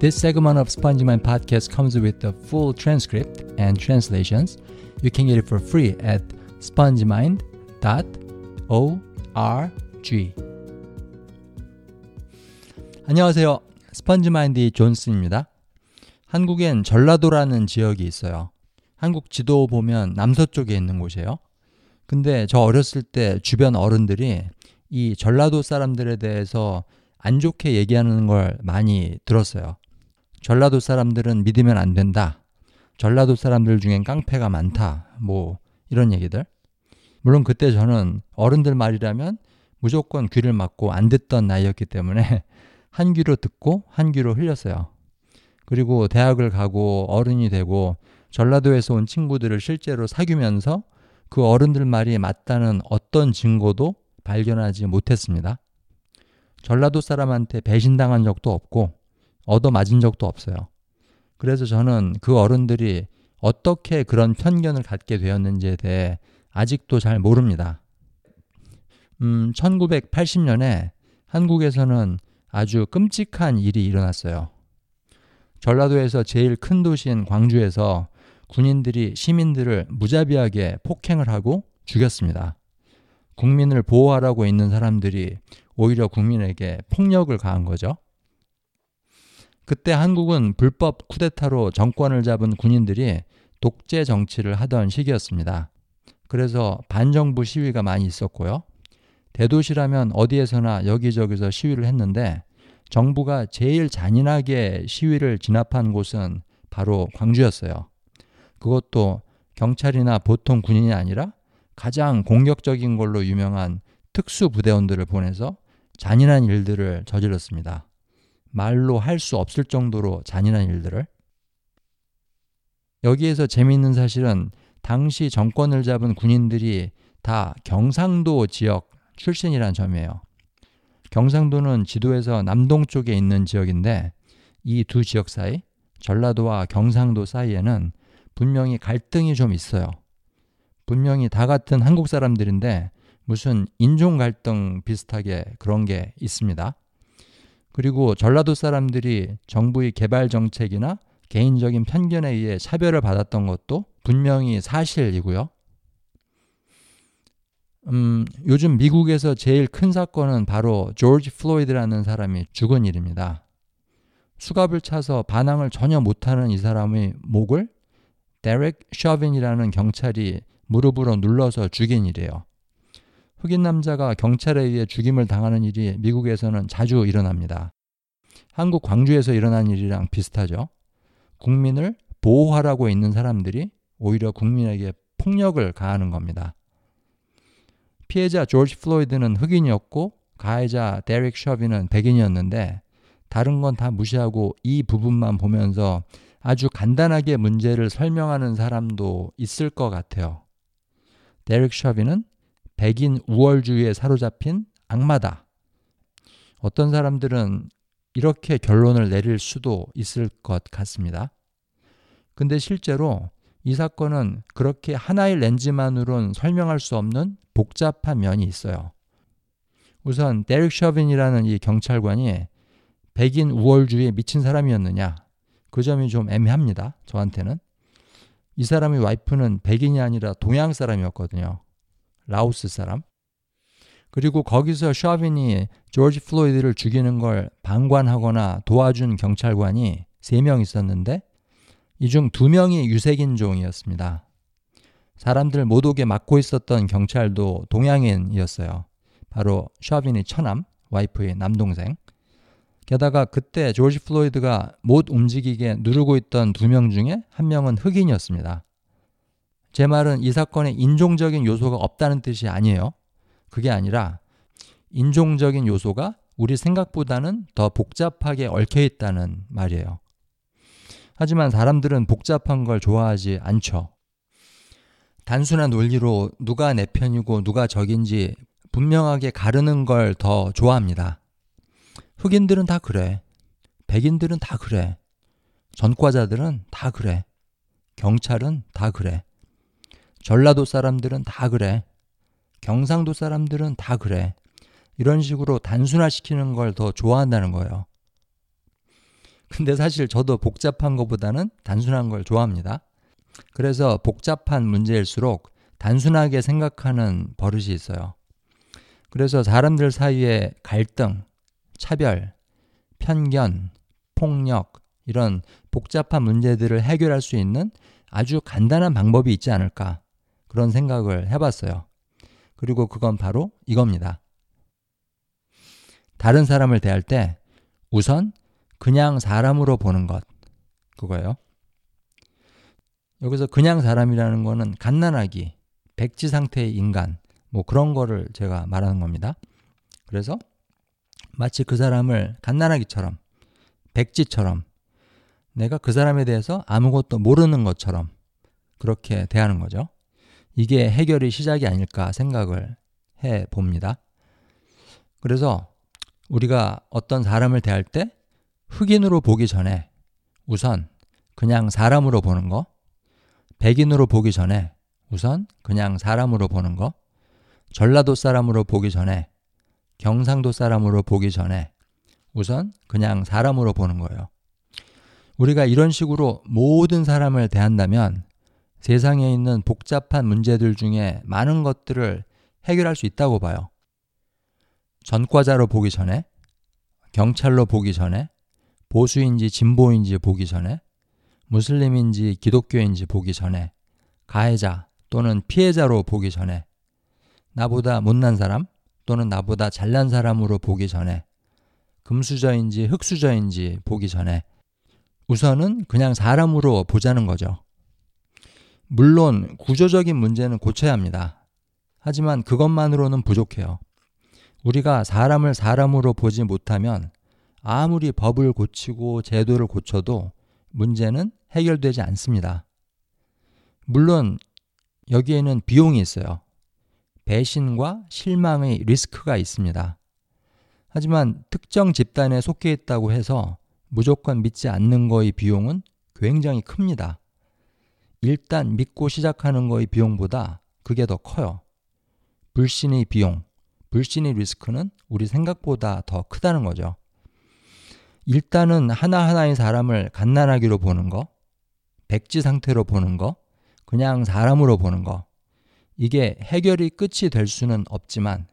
This segment of SpongeMind podcast comes with the full transcript and translations. You can get it for free at spongemind.org. 안녕하세요. 스펀지마인드 존슨입니다. 한국엔 전라도라는 지역이 있어요. 한국 지도 보면 남서쪽에 있는 곳이에요. 근데 저 어렸을 때 주변 어른들이 이 전라도 사람들에 대해서 안 좋게 얘기하는 걸 많이 들었어요. 전라도 사람들은 믿으면 안 된다. 전라도 사람들 중엔 깡패가 많다. 뭐 이런 얘기들. 물론 그때 저는 어른들 말이라면 무조건 귀를 막고 안 듣던 나이였기 때문에 한 귀로 듣고 한 귀로 흘렸어요. 그리고 대학을 가고 어른이 되고 전라도에서 온 친구들을 실제로 사귀면서 그 어른들 말이 맞다는 어떤 증거도 발견하지 못했습니다. 전라도 사람한테 배신당한 적도 없고 얻어 맞은 적도 없어요. 그래서 저는 그 어른들이 어떻게 그런 편견을 갖게 되었는지에 대해 아직도 잘 모릅니다. 음, 1980년에 한국에서는 아주 끔찍한 일이 일어났어요. 전라도에서 제일 큰 도시인 광주에서 군인들이 시민들을 무자비하게 폭행을 하고 죽였습니다. 국민을 보호하라고 있는 사람들이 오히려 국민에게 폭력을 가한 거죠. 그때 한국은 불법 쿠데타로 정권을 잡은 군인들이 독재 정치를 하던 시기였습니다. 그래서 반정부 시위가 많이 있었고요. 대도시라면 어디에서나 여기저기서 시위를 했는데 정부가 제일 잔인하게 시위를 진압한 곳은 바로 광주였어요. 그것도 경찰이나 보통 군인이 아니라 가장 공격적인 걸로 유명한 특수부대원들을 보내서 잔인한 일들을 저질렀습니다. 말로 할 수 없을 정도로 잔인한 일들을. 여기에서 재미있는 사실은 당시 정권을 잡은 군인들이 다 경상도 지역 출신이란 점이에요. 경상도는 지도에서 남동쪽에 있는 지역인데 이 두 지역 사이, 전라도와 경상도 사이에는 분명히 갈등이 좀 있어요. 분명히 다 같은 한국 사람들인데 무슨 인종 갈등 비슷하게 그런 게 있습니다. 그리고 전라도 사람들이 정부의 개발 정책이나 개인적인 편견에 의해 차별을 받았던 것도 분명히 사실이고요. 음, 요즘 미국에서 제일 큰 사건은 바로 조지 플로이드라는 사람이 죽은 일입니다. 수갑을 차서 반항을 전혀 못하는 이 사람의 목을 데렉 셔빈이라는 경찰이 무릎으로 눌러서 죽인 일이에요. 흑인 남자가 경찰에 의해 죽임을 당하는 일이 미국에서는 자주 일어납니다. 한국 광주에서 일어난 일이랑 비슷하죠. 국민을 보호하라고 있는 사람들이 오히려 국민에게 폭력을 가하는 겁니다. 피해자 조지 플로이드는 흑인이었고 가해자 데릭 셔빈은 백인이었는데 다른 건 다 무시하고 이 부분만 보면서 아주 간단하게 문제를 설명하는 사람도 있을 것 같아요. 데릭 셔비는 백인 우월주의에 사로잡힌 악마다. 어떤 사람들은 이렇게 결론을 내릴 수도 있을 것 같습니다. 근데 실제로 이 사건은 그렇게 하나의 렌즈만으론 설명할 수 없는 복잡한 면이 있어요. 우선 데릭 셔빈이라는 이 경찰관이 백인 우월주의에 미친 사람이었느냐 그 점이 좀 애매합니다. 저한테는 이 사람의 와이프는 백인이 아니라 동양 사람이었거든요. 라오스 사람. 그리고 거기서 셔빈이 조지 플로이드를 죽이는 걸 방관하거나 도와준 경찰관이 3명 있었는데 이 중 2명이 유색인종이었습니다. 사람들 못 오게 막고 있었던 경찰도 동양인이었어요. 바로 셔빈이 처남, 와이프의 남동생. 게다가 그때 조지 플로이드가 못 움직이게 누르고 있던 두 명 중에 한 명은 흑인이었습니다. 제 말은 이 사건에 인종적인 요소가 없다는 뜻이 아니에요. 그게 아니라 인종적인 요소가 우리 생각보다는 더 복잡하게 얽혀 있다는 말이에요. 하지만 사람들은 복잡한 걸 좋아하지 않죠. 단순한 논리로 누가 내 편이고 누가 적인지 분명하게 가르는 걸 더 좋아합니다. 흑인들은 다 그래. 백인들은 다 그래. 전과자들은 다 그래. 경찰은 다 그래. 전라도 사람들은 다 그래. 경상도 사람들은 다 그래. 이런 식으로 단순화시키는 걸 더 좋아한다는 거예요. 근데 사실 저도 복잡한 것보다는 단순한 걸 좋아합니다. 그래서 복잡한 문제일수록 단순하게 생각하는 버릇이 있어요. 그래서 사람들 사이에 갈등, 차별, 편견, 폭력, 이런 복잡한 문제들을 해결할 수 있는 아주 간단한 방법이 있지 않을까 그런 생각을 해봤어요. 그리고 그건 바로 이겁니다. 다른 사람을 대할 때 우선 그냥 사람으로 보는 것 그거예요. 여기서 그냥 사람이라는 거는 갓난아기, 백지 상태의 인간 뭐 그런 거를 제가 말하는 겁니다. 그래서 마치 그 사람을 갓난아기처럼 백지처럼 내가 그 사람에 대해서 아무것도 모르는 것처럼 그렇게 대하는 거죠. 이게 해결의 시작이 아닐까 생각을 해 봅니다. 그래서 우리가 어떤 사람을 대할 때 흑인으로 보기 전에 우선 그냥 사람으로 보는 거, 백인으로 보기 전에 우선 그냥 사람으로 보는 거, 전라도 사람으로 보기 전에 경상도 사람으로 보기 전에 우선 그냥 사람으로 보는 거예요. 우리가 이런 식으로 모든 사람을 대한다면 세상에 있는 복잡한 문제들 중에 많은 것들을 해결할 수 있다고 봐요. 전과자로 보기 전에, 경찰로 보기 전에, 보수인지 진보인지 보기 전에, 무슬림인지 기독교인지 보기 전에, 가해자 또는 피해자로 보기 전에, 나보다 못난 사람 또는 나보다 잘난 사람으로 보기 전에, 금수저인지 흙수저인지 보기 전에, 우선은 그냥 사람으로 보자는 거죠. 물론 구조적인 문제는 고쳐야 합니다. 하지만 그것만으로는 부족해요. 우리가 사람을 사람으로 보지 못하면 아무리 법을 고치고 제도를 고쳐도 문제는 해결되지 않습니다. 물론 여기에는 비용이 있어요. 배신과 실망의 리스크가 있습니다. 하지만 특정 집단에 속해 있다고 해서 무조건 믿지 않는 거의 비용은 굉장히 큽니다. 일단 믿고 시작하는 거의 비용보다 그게 더 커요. 불신의 비용, 불신의 리스크는 우리 생각보다 더 크다는 거죠. 일단은 하나하나의 사람을 갓난아기로 보는 거, 백지 상태로 보는 거, 그냥 사람으로 보는 거. 이게 해결이 끝이 될 수는 없지만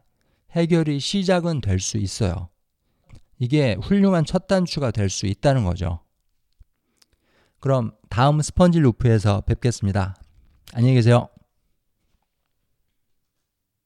해결이 시작은 될 수 있어요. 이게 훌륭한 첫 단추가 될 수 있다는 거죠. 그럼 다음 스펀지 루프에서 뵙겠습니다. 안녕히 계세요.